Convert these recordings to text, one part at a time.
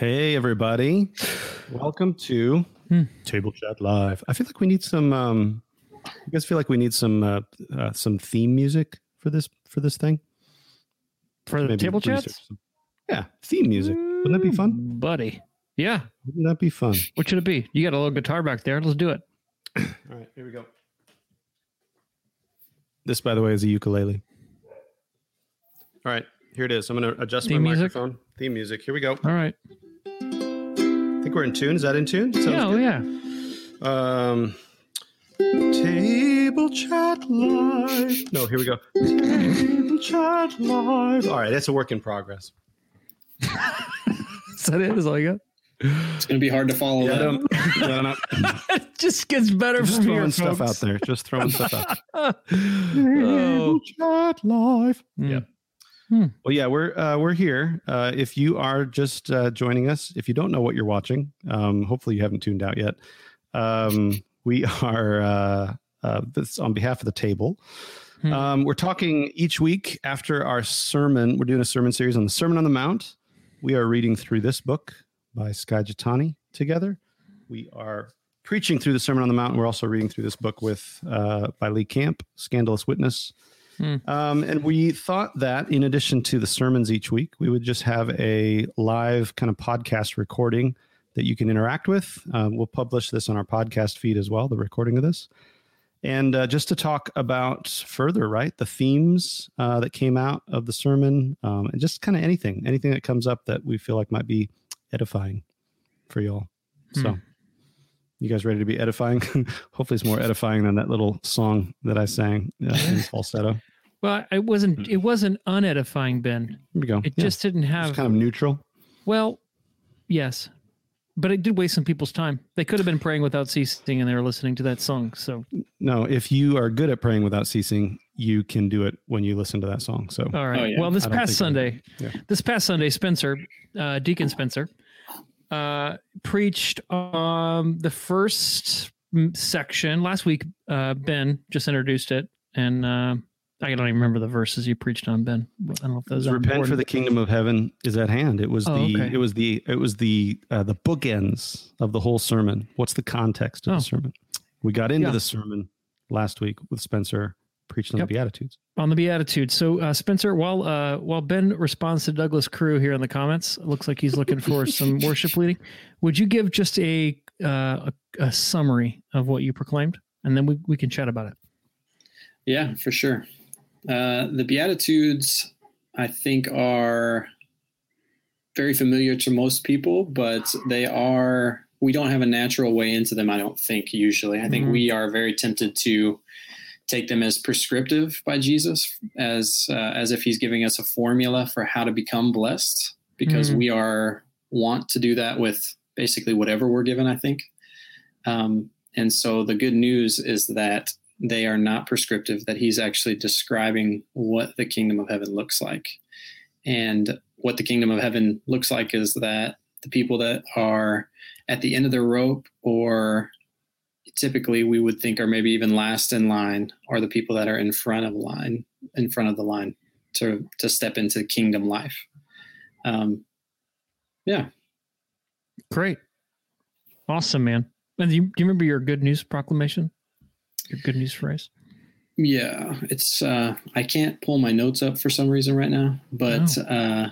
Hey, everybody. Welcome to Hmm. Table Chat Live. I feel like we need some. Um, you guys feel like we need some uh, uh, some theme music for this for this thing? For the Maybe table chats? Yeah, theme music. Wouldn't that be fun? Buddy. Yeah. Wouldn't that be fun? What should it be? You got a little guitar back there. Let's do it. All right, here we go. This, by the way, is a ukulele. All right, here it is. I'm going to adjust Theme my music? microphone. Theme music. Here we go. All right. I think we're in tune. Is that in tune? Sounds yeah, oh, good. yeah. Um, table chat live. No, here we go. Table chat live. All right, that's a work in progress. Is that it? Is all you got? It's going to be hard to follow Yeah, that. don't- no, no, it just gets better just from here, throwing stuff folks. out there. Just throwing stuff out. oh. chat live. Mm. Yeah. Well, yeah, we're uh, we're here. Uh, if you are just uh, joining us, if you don't know what you're watching, um, hopefully you haven't tuned out yet. Um, we are uh, uh, this on behalf of the table. Hmm. Um, we're talking each week after our sermon. We're doing a sermon series on the Sermon on the Mount. We are reading through this book by Skye Jethani together. We are preaching through the Sermon on the Mount. and We're also reading through this book with uh, by Lee Camp, Scandalous Witness. Hmm. Um, and we thought that in addition to the sermons each week, we would just have a live kind of podcast recording that you can interact with. Um, we'll publish this on our podcast feed as well, the recording of this. And uh, just to talk about further, right, the themes uh, that came out of the sermon, um, and just kind of anything, anything that comes up that we feel like might be edifying for y'all. So, Hmm. you guys ready to be edifying? Hopefully, it's more edifying than that little song that I sang uh, in falsetto. Well, it wasn't it wasn't unedifying, Ben. Here we go. It Yeah. just didn't have. It's have kind of neutral. well, yes. But it did waste some people's time. They could have been praying without ceasing and they were listening to that song. So No, if you are good at praying without ceasing, you can do it when you listen to that song. So All right. Oh, yeah. Well, this past Sunday, yeah. this past Sunday, Spencer, uh, Deacon Spencer, uh, preached um, the first section last week. Uh, ben just introduced it, and uh, I don't even remember the verses you preached on, Ben. I don't know if those are repent for the kingdom of heaven is at hand. It was Oh, the okay. it was the it was the uh, the bookends of the whole sermon. What's the context of Oh. the sermon? We got into Yeah. the sermon last week with Spencer preaching on Yep. the Beatitudes. on the Beatitudes. So, uh, Spencer, while uh, while Ben responds to Douglas Crew here in the comments, looks like he's looking for some worship leading. Would you give just a, uh, a a summary of what you proclaimed, and then we we can chat about it. Yeah, for sure. Uh, the Beatitudes, I think, are very familiar to most people, but they are, we don't have a natural way into them, I don't think, usually. I think Mhm. we are very tempted to take them as prescriptive by Jesus, as, uh, as if he's giving us a formula for how to become blessed, because Mhm. we are want to do that with basically whatever we're given, I think. Um, and so the good news is that they are not prescriptive, that he's actually describing what the kingdom of heaven looks like. And what the kingdom of heaven looks like is that the people that are at the end of their rope, or typically we would think are maybe even last in line, are the people that are in front of line, in front of the line to to step into kingdom life. Um, yeah, Great, awesome, man. And do you, do you remember your good news proclamation? Good news phrase. Yeah, it's uh I can't pull my notes up for some reason right now, but uh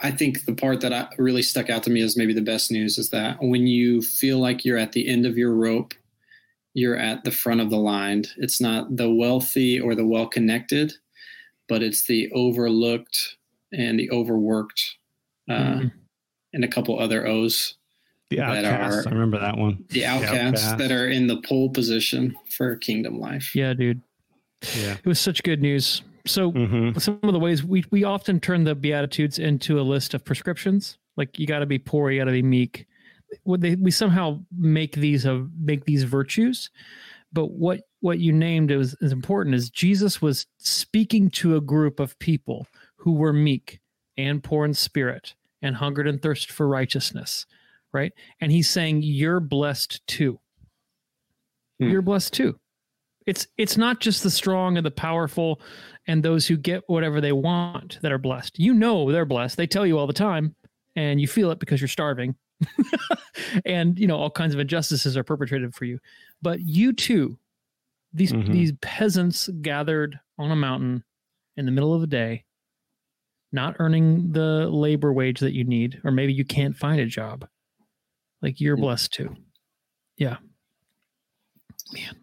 I think the part that I, really stuck out to me is maybe the best news is that when you feel like you're at the end of your rope, you're at the front of the line. It's not the wealthy or the well connected, but it's the overlooked and the overworked uh, Mhm. and a couple other O's The That outcasts. are- I remember that one. the outcasts outcasts. that are in the pole position for kingdom life. Yeah, dude, Yeah. it was such good news. So hmm some of the ways we we often turn the beatitudes into a list of prescriptions like you got to be poor you got to be meek Would they we somehow make these a make these virtues but what what you named is, is important is jesus was speaking to a group of people who were meek and poor in spirit and hungered and thirsted for righteousness right and he's saying you're blessed too Hmm. you're blessed too It's it's not just the strong and the powerful and those who get whatever they want that are blessed. You know they're blessed. They tell you all the time and you feel it because you're starving. and you know all kinds of injustices are perpetrated for you. But you too these mm-hmm. these peasants gathered on a mountain in the middle of the day not earning the labor wage that you need or maybe you can't find a job. Like you're blessed too. Yeah. Man.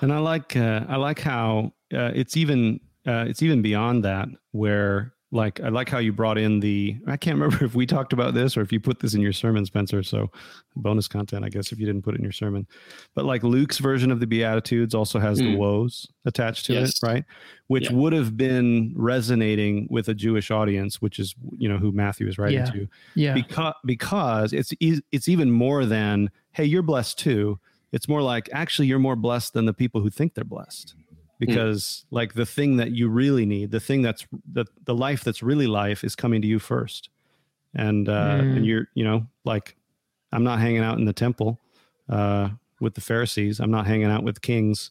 and I like uh, I like how uh, it's even uh, it's even beyond that where like I like how you brought in the I can't remember if we talked about this or if you put this in your sermon Spencer so bonus content I guess if you didn't put it in your sermon but like Luke's version of the beatitudes also has mm. the woes attached to yes. it right which yeah. would have been resonating with a Jewish audience which is you know who Matthew is writing yeah. to yeah because because it's it's even more than hey you're blessed too it's more like actually you're more blessed than the people who think they're blessed Hmm. Because mm. like the thing that you really need the thing that's the, the life that's really life is coming to you first and uh mm. and hmm. you're you know like i'm not hanging out in the temple uh with the pharisees i'm not hanging out with kings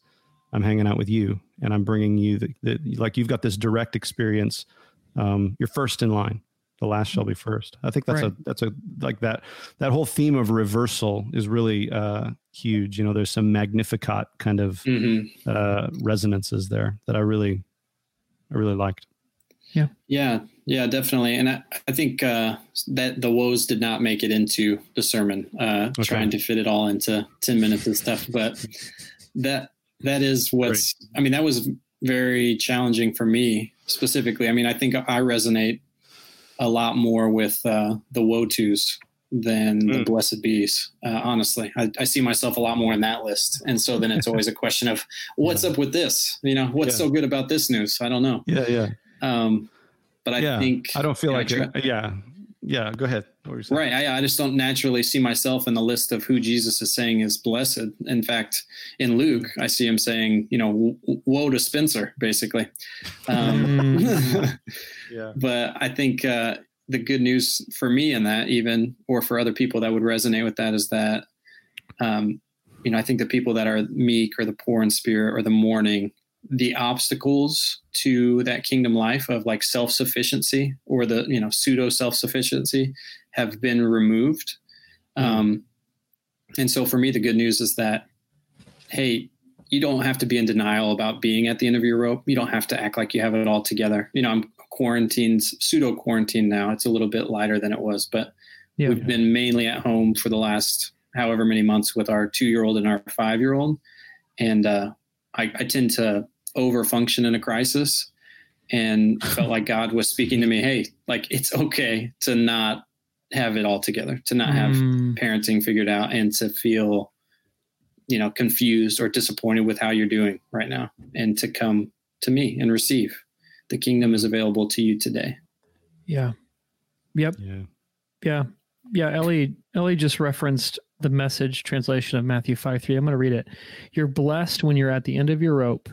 i'm hanging out with you and i'm bringing you the, the like you've got this direct experience um you're first in line the last shall be first. I think that's right. a that's a like that that whole theme of reversal is really uh, huge. You know, there's some Magnificat kind of mm-hmm. uh, resonances there that I really I really liked. Yeah, yeah, yeah, definitely. And I, I think uh, that the woes did not make it into the sermon. Uh, okay. Trying to fit it all into ten minutes and stuff, but that that is what's. Great. I mean, that was very challenging for me specifically. I mean, I think I resonate a lot more with uh, the woe tos than mm. the hmm. blessed bees. Uh, honestly, I, I, see myself a lot more in that list, and so then it's always a question of what's yeah. up with this. You know, what's yeah. so good about this news? I don't know. Yeah, yeah. Um, but I yeah. think I don't feel like it. Yeah, yeah. Go ahead. Right. I, I just don't naturally see myself in the list of who Jesus is saying is blessed. In fact, in Luke, I see him saying, you know, woe to Spencer, basically. Um, yeah. But I think uh, the good news for me in that, even, or for other people that would resonate with that, is that, um, you know, I think the people that are meek or the poor in spirit or the mourning, the obstacles to that kingdom life of like self-sufficiency or the you know pseudo self-sufficiency have been removed. Hmm. um, and so for me the good news is that hey you don't have to be in denial about being at the end of your rope. You don't have to act like you have it all together. You know i'm quarantined pseudo quarantine now. It's a little bit lighter than it was but yeah, we've yeah. been mainly at home for the last however many months with our two year old and our five year old and uh, I, I tend to over function in a crisis and felt like God was speaking to me, hey, like it's okay to not have it all together, to not have mm. parenting figured out and to feel, you know, confused or disappointed with how you're doing right now and to come to me and receive. The kingdom is available to you today. Yeah. Yep. Yeah. Yeah. Yeah. Ellie Ellie just referenced the message translation of Matthew 5 3. I'm going to read it. You're blessed when you're at the end of your rope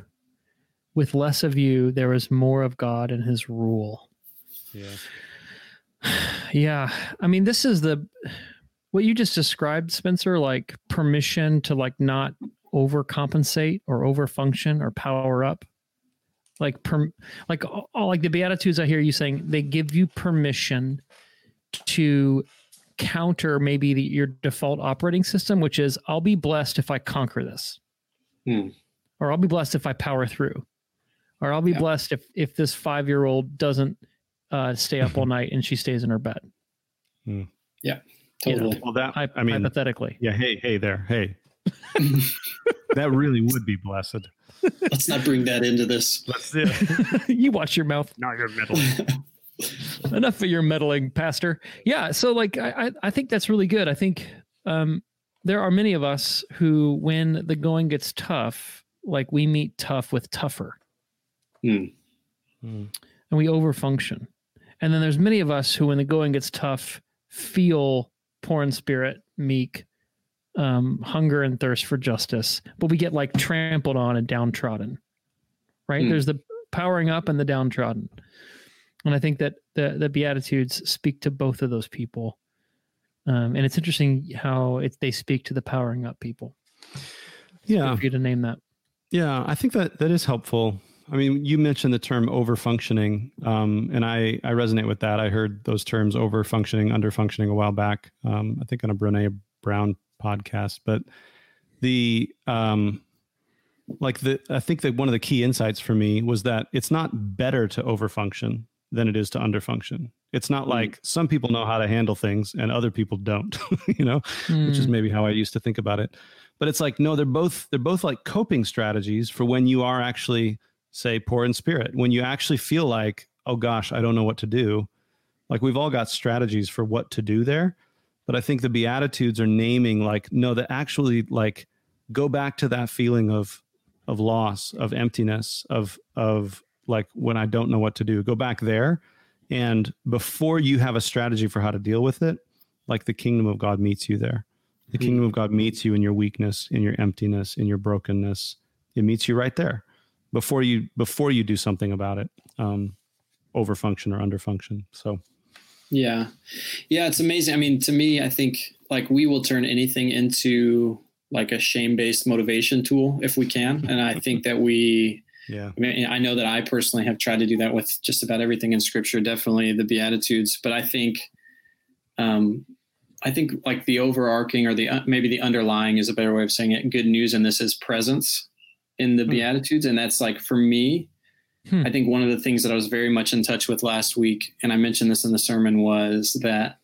with less of you, there is more of God and his rule. Yeah. Yeah. I mean, this is the what you just described, Spencer, like permission to like not overcompensate or overfunction or power up. Like per, like all like the beatitudes I hear you saying, they give you permission to counter maybe the, your default operating system, which is I'll be blessed if I conquer this. Hmm. Or I'll be blessed if I power through or I'll be yeah. blessed if if this five year old doesn't uh, stay up all night and she stays in her bed. Hmm. Yeah, totally. You know, well, that I mean, hypothetically. Yeah. Hey, hey there. Hey, that really would be blessed. Let's not bring that into this. Let's do you watch your mouth. Not your meddling. Enough of your meddling, Pastor. Yeah. So, like, I I think that's really good. I think um, there are many of us who, when the going gets tough, like we meet tough with tougher. Mm. And we overfunction. And then there's many of us who, when the going gets tough, feel poor in spirit, meek, um, hunger and thirst for justice, but we get like trampled on and downtrodden. Right? Mm. There's the powering up and the downtrodden. And I think that the the Beatitudes speak to both of those people. Um, and it's interesting how it, they speak to the powering up people. Yeah. For you to name that. Yeah, I think that that is helpful. I mean, you mentioned the term overfunctioning, um, and I, I resonate with that. I heard those terms overfunctioning, underfunctioning a while back. Um, I think on a Brene Brown podcast, but the um, like the I think that one of the key insights for me was that it's not better to overfunction than it is to underfunction. It's not Mm. like some people know how to handle things and other people don't, you know, which is Mm. maybe how I used to think about it. But it's like no, they're both they're both like coping strategies for when you are actually say poor in spirit, when you actually feel like oh gosh, I don't know what to do. Like we've all got strategies for what to do there, but I think the beatitudes are naming like no, that actually like go back to that feeling of of loss, of emptiness, of of like when I don't know what to do. Go back there and before you have a strategy for how to deal with it, like the kingdom of God meets you there. The Hmm. kingdom of God meets you in your weakness, in your emptiness, in your brokenness. It meets you right there before you before you do something about it. Um overfunction or underfunction. So Yeah. Yeah, it's amazing. I mean, to me, I think like we will turn anything into like a shame-based motivation tool if we can. And I think that we yeah. I mean, I know that I personally have tried to do that with just about everything in scripture, definitely the beatitudes, but I think um I think like the overarching or the uh, maybe the underlying is a better way of saying it. Good news in this is presence in the Hmm. beatitudes and that's like for me Hmm. I think one of the things that I was very much in touch with last week, and I mentioned this in the sermon, was that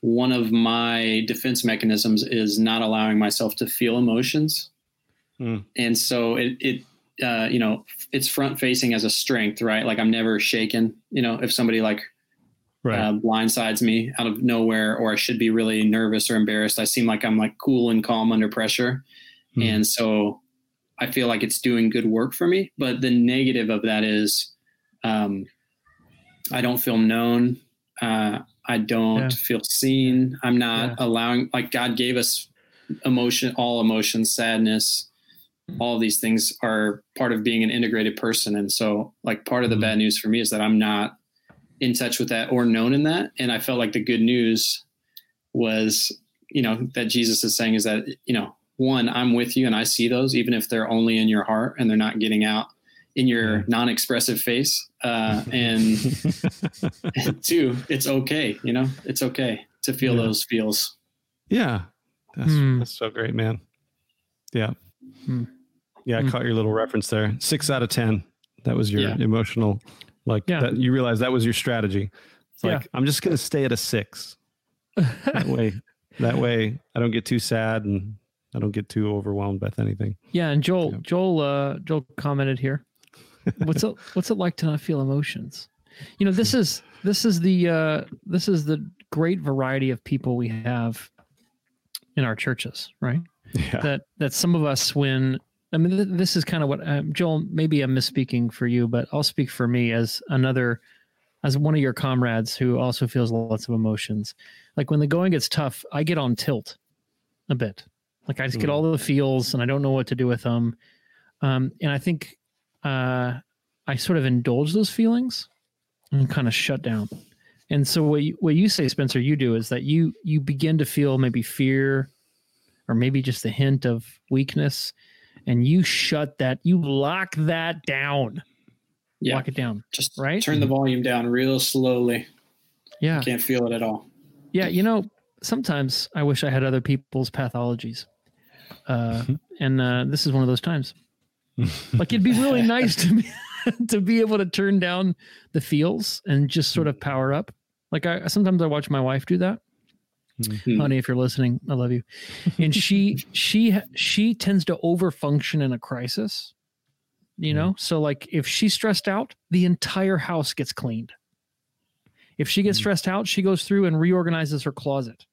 one of my defense mechanisms is not allowing myself to feel emotions. Hmm. And so it, it uh, you know, it's front facing as a strength, right? Like I'm never shaken. You know, if somebody like Right. uh, blindsides me out of nowhere, or I should be really nervous or embarrassed, I seem like I'm like cool and calm under pressure. Hmm. And so I feel like it's doing good work for me. But the negative of that is um, I don't feel known. Uh, I don't Yeah. feel seen. I'm not Yeah. allowing, like, God gave us emotion, all emotions, sadness, all these things are part of being an integrated person. And so, like, part of the bad news for me is that I'm not in touch with that or known in that. And I felt like the good news was, you know, that Jesus is saying is that, you know, one, I'm with you and I see those, even if they're only in your heart and they're not getting out in your non-expressive face. Uh, and, and two, it's okay. You know, it's okay to feel Yeah. those feels. Yeah. That's Hmm. that's so great, man. Yeah. Hmm. Yeah, I Hmm. caught your little reference there. Six out of ten. That was your Yeah. emotional like Yeah. that you realize that was your strategy. It's Yeah. like I'm just gonna stay at a six. That way that way I don't get too sad and I don't get too overwhelmed with anything. Yeah, and Joel, Yep. Joel, uh, Joel commented here. What's it? What's it like to not feel emotions? You know, this is this is the uh, this is the great variety of people we have in our churches, right? Yeah. That that some of us, when I mean, th- this is kind of what um, Joel. Maybe I'm misspeaking for you, but I'll speak for me as another, as one of your comrades who also feels lots of emotions. Like when the going gets tough, I get on tilt a bit. Like I just get Mm. all the feels and I don't know what to do with them. Um, and I think uh, I sort of indulge those feelings and kind of shut down. And so what you, what you say, Spencer, you do is that you you begin to feel maybe fear, or maybe just a hint of weakness, and you shut that, you lock that down, Yeah. lock it down. Just Right? turn the volume down real slowly. Yeah, Can't feel it at all. yeah. You know, sometimes I wish I had other people's pathologies, uh, and uh, this is one of those times. like it'd be really nice to be to be able to turn down the feels and just sort of power up. Like i sometimes i watch my wife do that. Hmm. honey if you're listening i love you. And she she she tends to overfunction in a crisis you know? So like if she's stressed out the entire house gets cleaned. If she gets Mm. stressed out she goes through and reorganizes her closet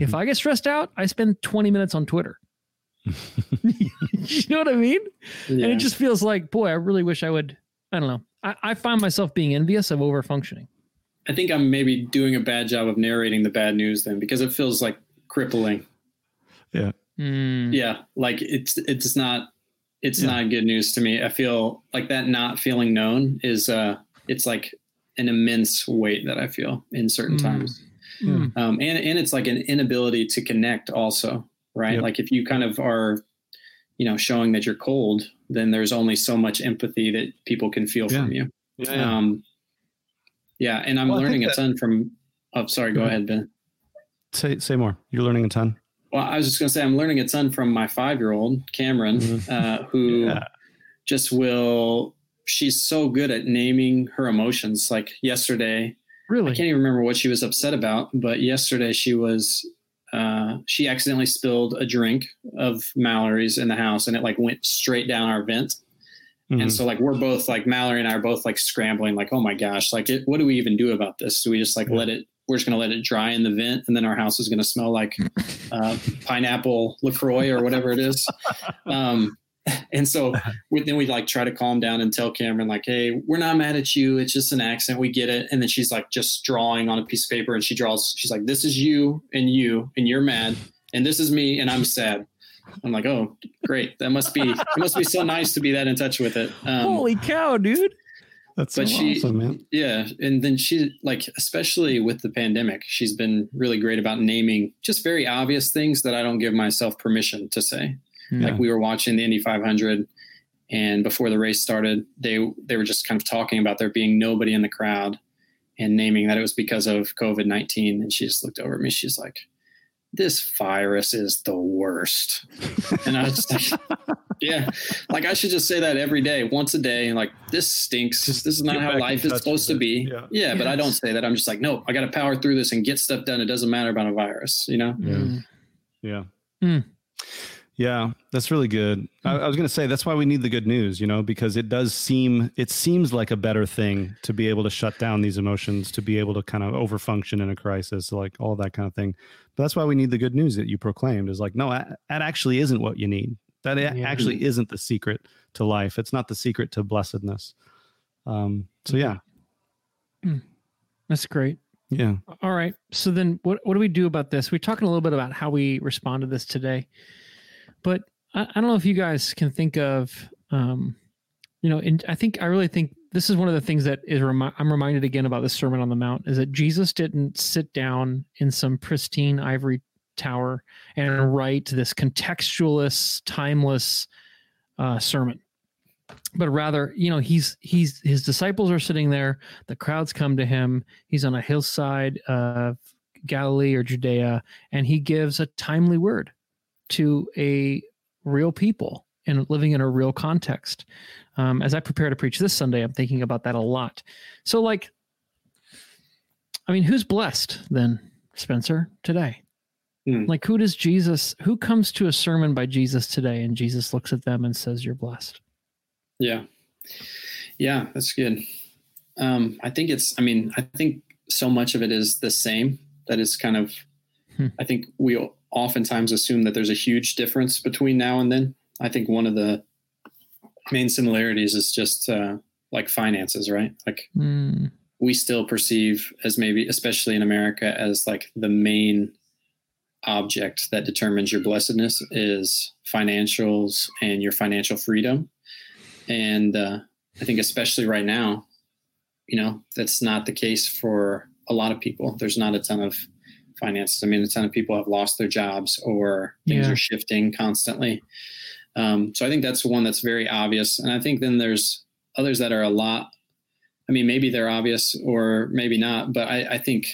if i get stressed out i spend 20 minutes on twitter you know what i mean Yeah. and it just feels like, boy, I really wish I would. I don't know. I, I find myself being envious of over functioning. I think I'm maybe doing a bad job of narrating the bad news then because it feels like crippling. Mm, Yeah, like it's it's not it's Yeah. not good news to me. I feel like that not feeling known is uh it's like an immense weight that I feel in certain Mm. times. Mm, Um and and it's like an inability to connect also, right? Yep. Like if you kind of are you know, showing that you're cold, then there's only so much empathy that people can feel Yeah. from you. Yeah, yeah. Um, yeah, and I'm Well, learning a think that- ton from. Oh, sorry. Go Go ahead, Ben. say say more. You're learning a ton. Well, I was just going to say I'm learning a ton from my five year old Cameron, Mhm. uh, who Yeah. just will. She's so good at naming her emotions. Like yesterday, I can't even remember what she was upset about, but yesterday she was. Uh, she accidentally spilled a drink of Mallory's in the house, and it like went straight down our vent. Mhm. And so like we're both like Mallory and I are both like scrambling, like, oh my gosh, like it, what do we even do about this? Do we just like Yeah. let it? We're just gonna let it dry in the vent, and then our house is gonna smell like uh, pineapple Lacroix or whatever it is. Um, and so we, then we like try to calm down and tell Cameron like, hey, we're not mad at you. It's just an accent. We get it. And then she's like just drawing on a piece of paper, and she draws. She's like, this is you and you, and you're mad, and this is me, and I'm sad. I'm like, oh, great. That must be it must be so nice to be that in touch with it. Um, Holy cow, dude! That's so but she- awesome, man. yeah, and then she like especially with the pandemic, she's been really great about naming just very obvious things that I don't give myself permission to say. Yeah. Like we were watching the Indy 500, and before the race started, they they were just kind of talking about there being nobody in the crowd, and naming that it was because of COVID 19. And she just looked over at me. She's like, "This virus is the worst," and I was just like. Yeah, like I should just say that every day, once a day. Like this stinks. Just this is not how life is supposed to be. it. Yeah. but I don't say that. I'm just like, no, I got to power through this and get stuff done. It doesn't matter about a virus, you know. Yeah. Mm. Yeah. Hmm. Yeah, that's really good. I, I was going to say that's why we need the good news, you know, because it does seem it seems like a better thing to be able to shut down these emotions, to be able to kind of overfunction in a crisis, like all that kind of thing. But that's why we need the good news that you proclaimed. Is like, no, that, that actually isn't what you need. That Yeah. actually isn't the secret to life. It's not the secret to blessedness. Um. So yeah, That's great. yeah. All right. So then what what do we do about this? We're talking a little bit about how we respond to this today. But I, I don't know if you guys can think of um you know, and I think I really think this is one of the things that is remi- I'm reminded again about the Sermon on the Mount is that Jesus didn't sit down in some pristine ivory tower and write this contextualist, timeless uh, sermon, but rather, you know, he's he's his disciples are sitting there, the crowds come to him, he's on a hillside of Galilee or Judea, and he gives a timely word to a real people and living in a real context. Um, as I prepare to preach this Sunday, I'm thinking about that a lot. So, like, I mean, who's blessed then, Spencer, today? Hmm. Like, who does Jesus, who comes to a sermon by Jesus today and Jesus looks at them and says, You're blessed? Yeah. Yeah, that's good. Um, I think it's, I mean, I think so much of it is the same. That is kind of, Hmm. I think we oftentimes assume that there's a huge difference between now and then. I think one of the main similarities is just uh, like finances, right? Like Mm, we still perceive as maybe, especially in America, as like the main object that determines your blessedness is financials and your financial freedom. And uh, I think, especially right now, you know, that's not the case for a lot of people. There's not a ton of finances. I mean, a ton of people have lost their jobs or things Yeah. are shifting constantly. Um, so I think that's one that's very obvious. And I think then there's others that are a lot I mean, maybe they're obvious or maybe not, but I, I think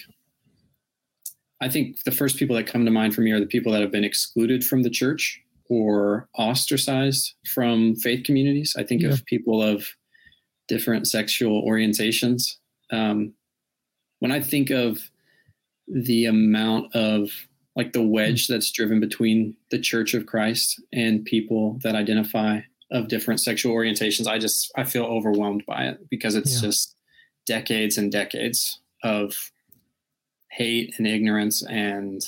I think the first people that come to mind for me are the people that have been excluded from the church or ostracized from faith communities. I think Yeah. of people of different sexual orientations. Um, when I think of the amount of like the wedge mm-hmm. that's driven between the Church of Christ and people that identify of different sexual orientations, I just I feel overwhelmed by it because it's Yeah. just decades and decades of hate and ignorance and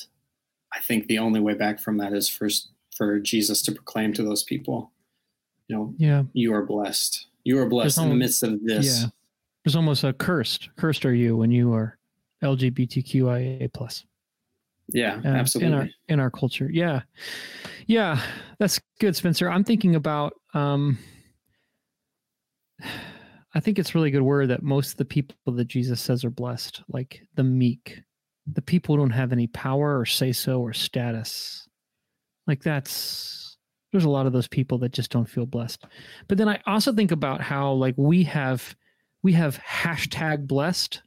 I think the only way back from that is for for Jesus to proclaim to those people, you know, yeah. you are blessed. You are blessed There's in the midst of this. Yeah. There's almost a cursed. Cursed are you when you are LGBTQIA plus. Yeah, uh, absolutely. in our in our culture. Yeah, yeah, that's good, Spencer. I'm thinking about. Um, I think it's really good word that most of the people that Jesus says are blessed, like the meek, the people who don't have any power or say so or status. Like that's there's a lot of those people that just don't feel blessed. But then I also think about how like we have we have hashtag blessed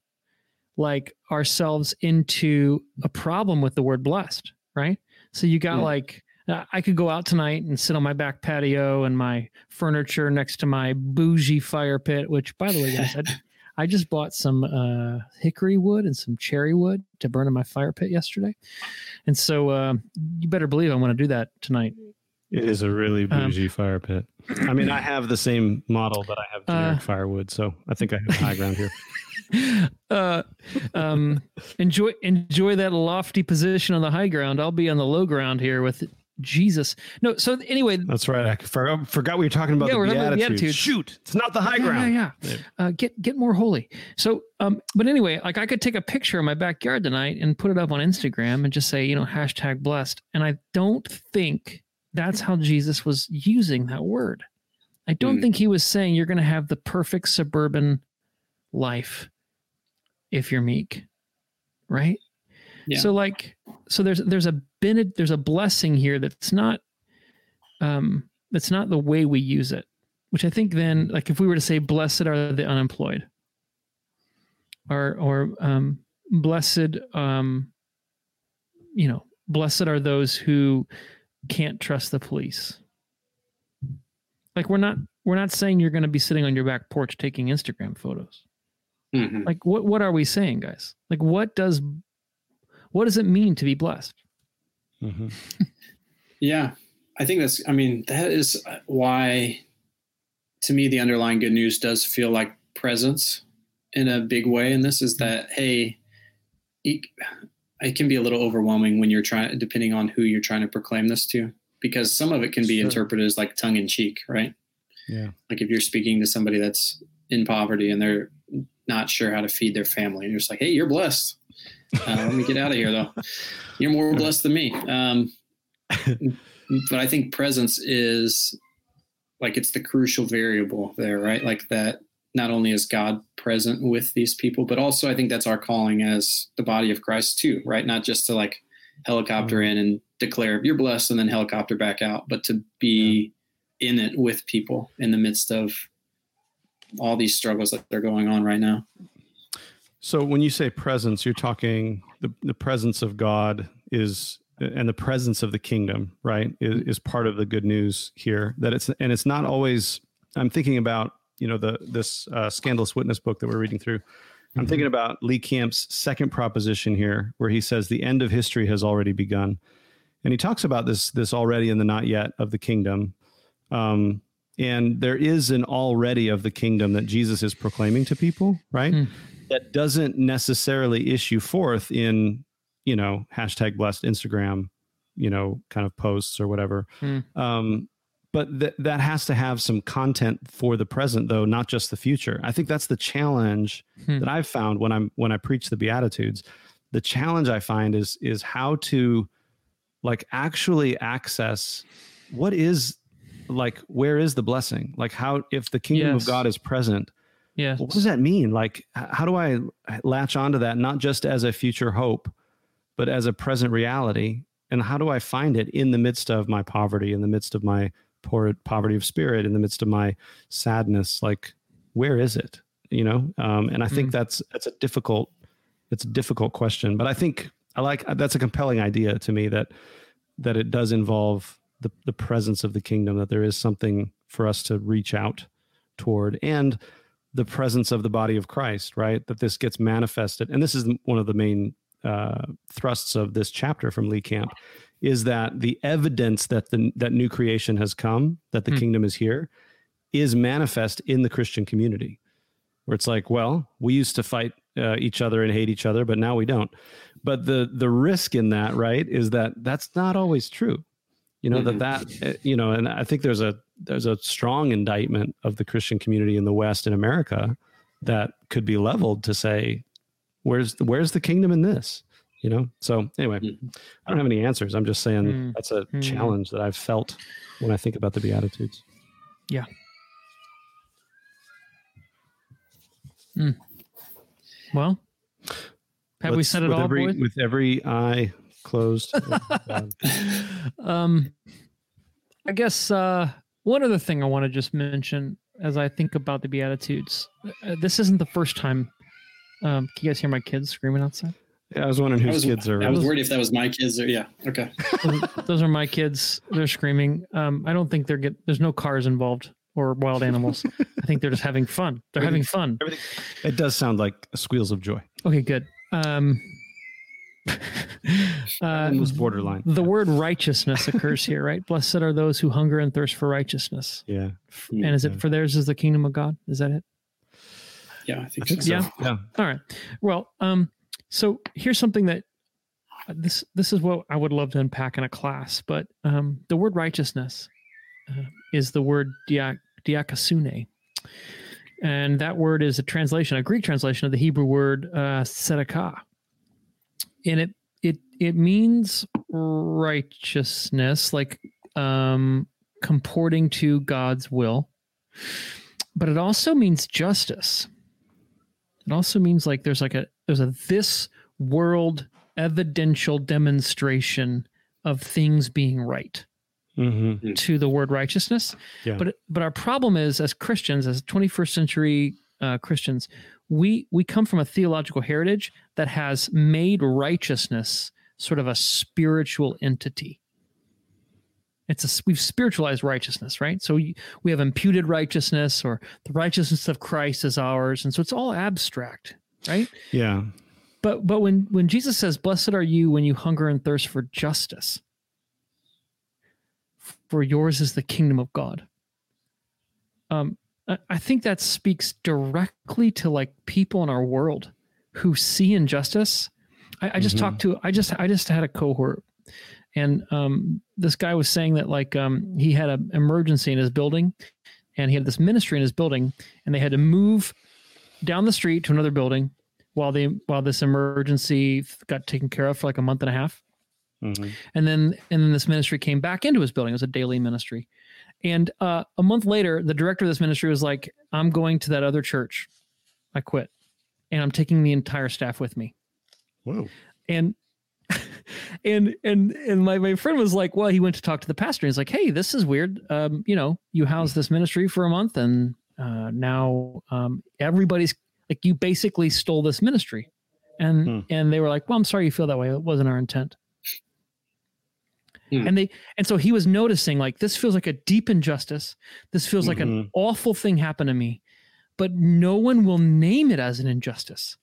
like ourselves into a problem with the word blessed, right? So you got Yeah. like uh, I could go out tonight and sit on my back patio and my furniture next to my bougie fire pit, which by the way, guys, I, I just bought some uh, hickory wood and some cherry wood to burn in my fire pit yesterday. And so uh, you better believe I want to do that tonight. It is a really Um, bougie fire pit. I mean, I have the same model, but I have generic Uh, firewood, so I think I have high ground here. uh, um, enjoy enjoy that lofty position on the high ground. I'll be on the low ground here with Jesus. No, so anyway, That's right. I forgot, forgot we were talking about Yeah, the we're talking about Beatitudes. Beatitudes. Shoot, it's not the high Yeah, ground. Yeah, yeah. Uh, get get more holy. So, um, but anyway, like I could take a picture of my backyard tonight and put it up on Instagram and just say, you know, hashtag blessed. And I don't think that's how Jesus was using that word. I don't Hmm. think he was saying you're going to have the perfect suburban life if you're meek, right? Yeah. So like, so there's there's a bene- there's a blessing here that's not um that's not the way we use it which I think then, like if we were to say, "Blessed are the unemployed," or or um, blessed, um, you know, blessed are those who can't trust the police. Like we're not we're not saying you're going to be sitting on your back porch taking Instagram photos. Mhm. Like what what are we saying, guys? Like what does what does it mean to be blessed? Mhm. Yeah, I think that's. I mean, that is why, to me, the underlying good news does feel like presence in a big way. And this is that, hey, it, it can be a little overwhelming when you're trying, depending on who you're trying to proclaim this to, because some of it can be Sure. interpreted as like tongue in cheek, right? Yeah. Like if you're speaking to somebody that's in poverty and they're not sure how to feed their family, and you're just like, hey, you're blessed. Uh, let me get out of here, though. You're more blessed than me. Um, but I think presence is like it's the crucial variable there, right? Like that not only is God present with these people, but also I think that's our calling as the body of Christ too, right? Not just to like helicopter in and declare you're blessed and then helicopter back out, but to be in it with people in the midst of all these struggles that are going on right now. So when you say presence, you're talking the, the presence of God is and the presence of the kingdom, right? Is, is part of the good news here. That it's and it's not always. I'm thinking about you know the this uh, scandalous witness book that we're reading through. I'm thinking about Lee Camp's second proposition here, where he says the end of history has already begun, and he talks about this this already in the not yet of the kingdom. Um, and there is an already of the kingdom that Jesus is proclaiming to people, right? Hmm. That doesn't necessarily issue forth in, you know, hashtag blessed Instagram, you know, kind of posts or whatever. Hmm. Um, but th- that has to have some content for the present, though, not just the future. I think that's the challenge Hmm. that I've found when I'm when I preach the Beatitudes. The challenge I find is is how to like actually access what is like where is the blessing like how if the kingdom Yes. of god is present Yeah. what does that mean like how do i latch onto that not just as a future hope but as a present reality and how do i find it in the midst of my poverty in the midst of my poor poverty of spirit in the midst of my sadness like where is it you know um, and i think Mm. that's that's a difficult it's a difficult question but i think i like that's a compelling idea to me that that it does involve the, the presence of the kingdom that there is something for us to reach out toward and the presence of the body of christ right? That this gets manifested. And this is one of the main uh, thrusts of this chapter from lee camp is that the evidence that the that new creation has come that the Hmm. kingdom is here is manifest in the christian community where it's like well we used to fight uh, each other and hate each other but now we don't. But the the risk in that right is that that's not always true you know Mhm. that that uh, you know and i think there's a there's a strong indictment of the christian community in the west in america that could be leveled to say where's where's the kingdom in this you know so anyway Mhm. i don't have any answers i'm just saying Mm. that's a Mm. challenge that i've felt when i think about the beatitudes Yeah. Well, have we Let's- said it with all, every, boys? with every eye closed Um, I guess uh, one other thing I want to just mention as I think about the Beatitudes. Uh, this isn't the first time. Um, can you guys hear my kids screaming outside? Yeah, I was wondering I whose was, kids are. I was worried if that was my kids or yeah. Okay. those, those are my kids. They're screaming. Um, I don't think they're get. There's no cars involved or wild animals. I think they're just having fun. They're having fun. Everything. It does sound like squeals of joy. Okay, good. Um, uh, It was borderline. the word righteousness occurs here, right? Blessed are those who hunger and thirst for righteousness. Yeah, And is it for theirs is the kingdom of God? Is that it? Yeah, I I think, think so. so. Yeah. Yeah. All right. Well, um, so here's something that uh, this this is what I would love to unpack in a class, but um, the word righteousness uh, is the word dia, diakasune, and that word is a translation, a Greek translation of the Hebrew word uh, tzedakah, and it it it means righteousness, like um, comporting to God's will, but it also means justice. It also means like there's like a there's a this world evidential demonstration of things being right Mm-hmm. to the word righteousness. Yeah. But but our problem is as Christians, as 21st century uh, Christians, we we come from a theological heritage that has made righteousness sort of a spiritual entity. It's a we've spiritualized righteousness, right? So we, we have imputed righteousness, or the righteousness of Christ is ours, and so it's all abstract, right? Yeah. But but when when Jesus says, "Blessed are you when you hunger and thirst for justice, for yours is the kingdom of God." Um, I, think that speaks directly to like people in our world who see injustice. I, I just Mhm. talked to I just I just had a cohort, and um, this guy was saying that like um, he had an emergency in his building, and he had this ministry in his building, and they had to move down the street to another building while they while this emergency got taken care of for like a month and a half Mhm. and then and then this ministry came back into his building it was a daily ministry and uh, a month later the director of this ministry was like i'm going to that other church. I quit. And i'm taking the entire staff with me. Whoa. and and and and my, my friend was like well he went to talk to the pastor. He's like hey this is weird. Um you know you housed this ministry for a month and uh now um everybody's like you basically stole this ministry and Hmm. and they were like well i'm sorry you feel that way. It wasn't our intent Hmm. and they and so he was noticing like this feels like a deep injustice. This feels like an Mhm. awful thing happened to me but no one will name it as an injustice.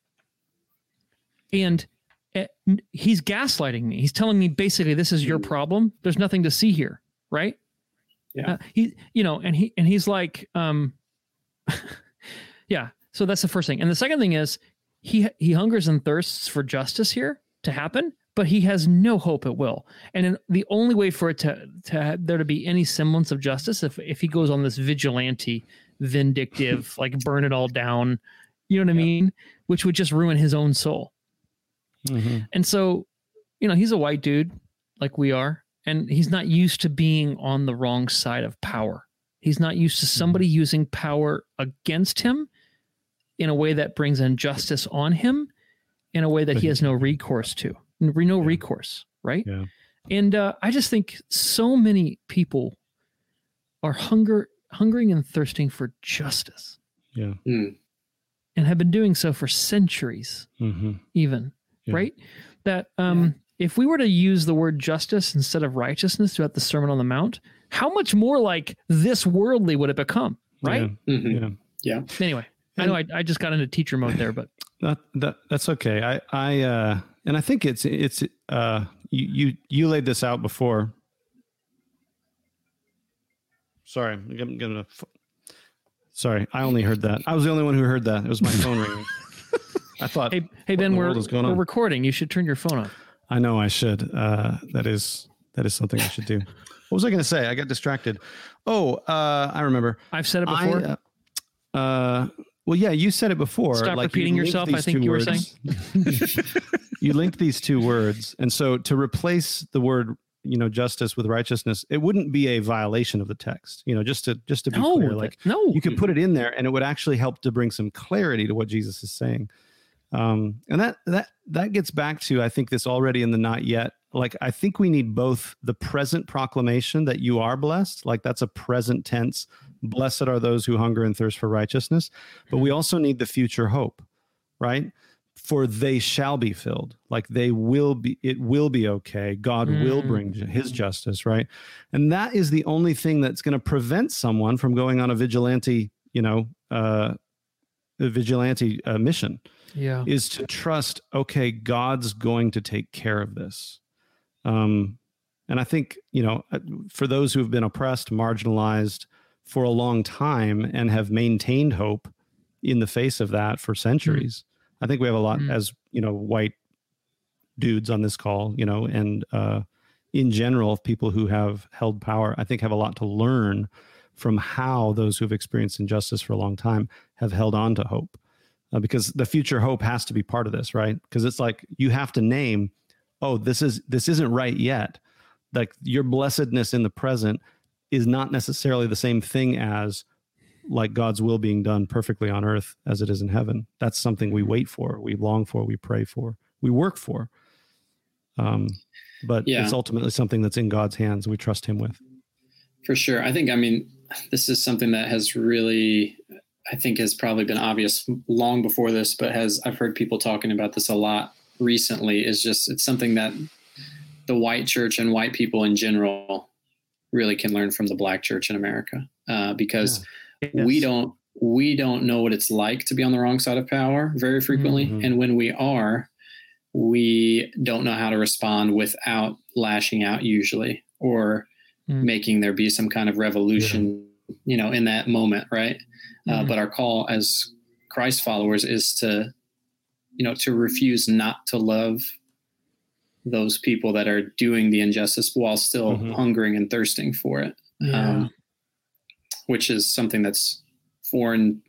And eh, he's gaslighting me. He's telling me basically this is your Hmm. problem. There's nothing to see here. Right? Yeah. Uh, he you know and he and he's like um yeah. So that's the first thing. And the second thing is he he hungers and thirsts for justice here to happen but he has no hope it will and in, the only way for it to to there to be any semblance of justice if if he goes on this vigilante vindictive like burn it all down you know what i mean which would just ruin his own soul Mhm. and so, you know, he's a white dude like we are, and he's not used to being on the wrong side of power. He's not used to somebody using power against him in a way that brings injustice on him in a way that But he has no recourse to. No Yeah. recourse, right? Yeah. And uh, I just think so many people are hunger hungering and thirsting for justice Yeah. Mm. and have been doing so for centuries hmm even Yeah. right that um if we were to use the word justice instead of righteousness throughout the sermon on the mount how much more like this worldly would it become right Mhm. Yeah. anyway i know I, I just got into teacher mode there but That that that's okay. I I uh and I think it's it's uh you you you laid this out before. Sorry, I'm gonna, Sorry, I only heard that. I was the only one who heard that. It was my phone ringing. I thought hey hey ben we're, we're recording you should turn your phone off I know I should. Uh that is that is something I should do. What was I going to say? I got distracted. Oh, uh I remember. i've said it I, before uh, uh, well, yeah, you said it before. Stop you repeating linked yourself, I think you were words. you linked these two words, and so to replace the word, you know, justice with righteousness, it wouldn't be a violation of the text. You know, just to just to be no clear, like no you could put it in there, and it would actually help to bring some clarity to what Jesus is saying. Um, and that that that gets back to I think this already in the not yet like I think we need both the present proclamation that you are blessed, like that's a present tense. Blessed are those who hunger and thirst for righteousness, but we also need the future hope, right? For they shall be filled, like they will be. It will be okay. God mm. will bring His justice, right? And that is the only thing that's going to prevent someone from going on a vigilante, you know, uh, a vigilante uh, mission yeah is to trust okay god's going to take care of this um and i think you know uh, for those who have been oppressed marginalized for a long time and have maintained hope in the face of that for centuries mm. I think we have a lot mm. as you know white dudes on this call you know and uh in general people who have held power i think have a lot to learn from how those who've experienced injustice for a long time have held on to hope. Uh, because the future hope has to be part of this, right? Because it's like you have to name, oh, this is this isn't right yet. Like your blessedness in the present is not necessarily the same thing as like God's will being done perfectly on earth as it is in heaven. That's something we wait for, we long for, we pray for, we work for. Um, but yeah. it's ultimately something that's in God's hands. We trust Him with. For sure. I think, I mean, this is something that has really, I think, has probably been obvious long before this, but has, I've heard people talking about this a lot recently, is just, it's something that the white church and white people in general really can learn from the black church in America uh, because yeah. Yes. we don't we don't know what it's like to be on the wrong side of power very frequently mm-hmm. and when we are we don't know how to respond without lashing out usually or mm. making there be some kind of revolution, yeah. you know, in that moment, right? Uh, mm-hmm. but our call as Christ followers is to, you know, to refuse not to love those people that are doing the injustice while still mm-hmm. hungering and thirsting for it. Yeah. Um, which is something that's foreign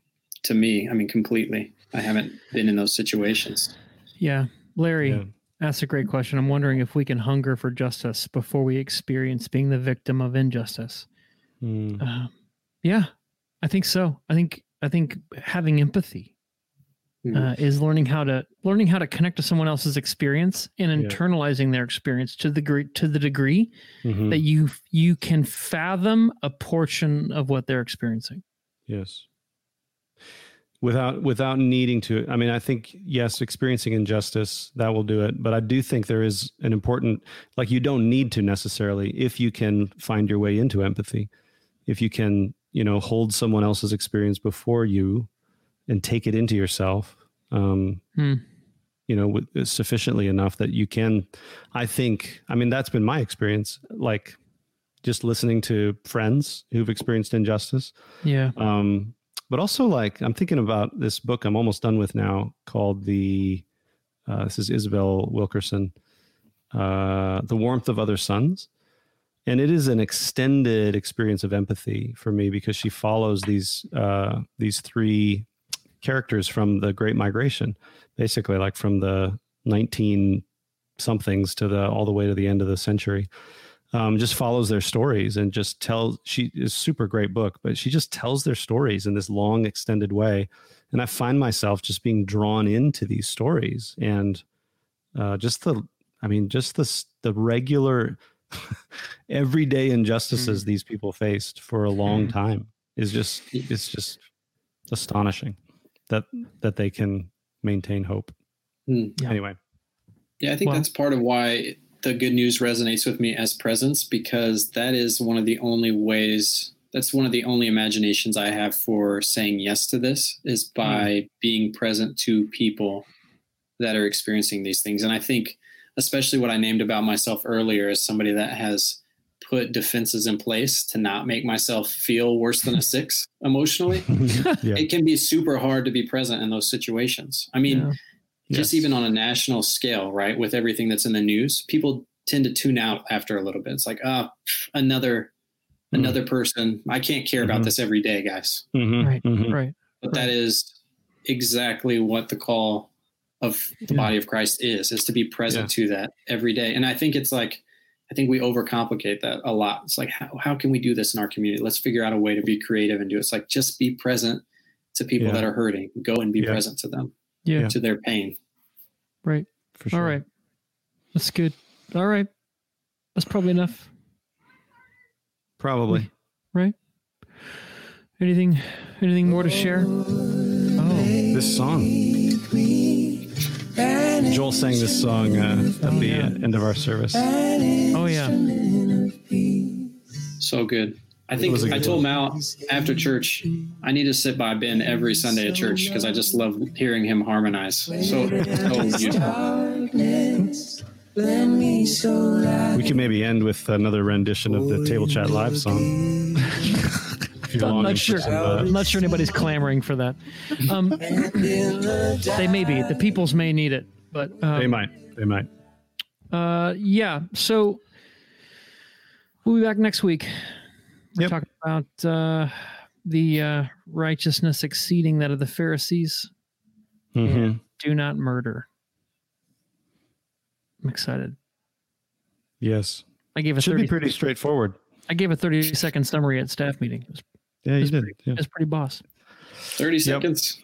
to me. I mean, completely. I haven't been in those situations. Yeah. Larry, yeah. That's a great question. I'm wondering if we can hunger for justice before we experience being the victim of injustice. Mm. Uh, yeah, I think so. I think I think having empathy mm. uh, is learning how to learning how to connect to someone else's experience and internalizing yeah. their experience to the degree to the degree mm-hmm. that you you can fathom a portion of what they're experiencing. Yes without without needing to i mean i think yes experiencing injustice that will do it but i do think there is an important like you don't need to necessarily if you can find your way into empathy if you can you know hold someone else's experience before you and take it into yourself um hmm. you know with, sufficiently enough that you can i think i mean that's been my experience like just listening to friends who've experienced injustice yeah um but also like I'm thinking about this book I'm almost done with now called the uh, this is Isabel Wilkerson, uh, The Warmth of Other Suns. And it is an extended experience of empathy for me because she follows these uh, these three characters from the Great Migration, basically like from the 19 somethings to the all the way to the end of the century um, just follows their stories and just tells she is super great book but she just tells their stories in this long extended way and i find myself just being drawn into these stories and uh, just the i mean just the the regular everyday injustices mm. these people faced for a long mm. time is just it's just astonishing that that they can maintain hope mm. yeah. anyway yeah i think well, that's part of why the good news resonates with me as presence because that is one of the only ways that's one of the only imaginations I have for saying yes to this is by mm. being present to people that are experiencing these things. And I think, especially what I named about myself earlier, as somebody that has put defenses in place to not make myself feel worse than a six emotionally, yeah. it can be super hard to be present in those situations. I mean, yeah just even on a national scale, right? With everything that's in the news, people tend to tune out after a little bit. It's like, ah, oh, another mm-hmm. another person. I can't care mm-hmm. about this every day, guys. Mm-hmm. Right, mm-hmm. right. But right. that is exactly what the call of the yeah. body of Christ is: is to be present yeah. to that every day. And I think it's like, I think we overcomplicate that a lot. It's like, how how can we do this in our community? Let's figure out a way to be creative and do it. It's like just be present to people yeah. that are hurting. Go and be present to them yeah. to their pain. Right. For sure. All right. That's good. All right. That's probably enough, Probably. right? Anything anything more to share? Oh, This song. Joel sang this song uh, at the yeah. uh, end of our service. oh yeah. So good. I think was a I told one. Mal after church, I need to sit by Ben every Sunday at church because I just love hearing him harmonize. So, so beautiful. We can maybe end with another rendition of the Table Chat Live song. I'm not sure. some, uh, I'm not sure anybody's clamoring for that. Um, they may be. The peoples may need it, but um, they might. They might. Uh, yeah. So we'll be back next week. We're Yep. talking about uh, the uh, righteousness exceeding that of the Pharisees. Mhm. Do not murder. I'm excited. Yes. I gave a Should 30, be pretty straightforward. I gave a 30 second summary at staff meeting. It was, Yeah, you It's did. Yeah. it was pretty boss. 30 seconds.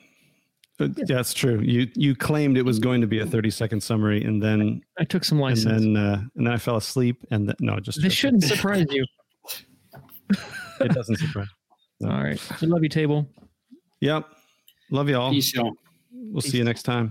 Uh, That's true. You you claimed it was going to be a 30 second summary and then I took some license, and then uh, and then I fell asleep and then, no, just this joking. shouldn't surprise you. it doesn't surprise. All right. We love you, table. Yep. Love you all. Peace, y'all. We'll see you next time.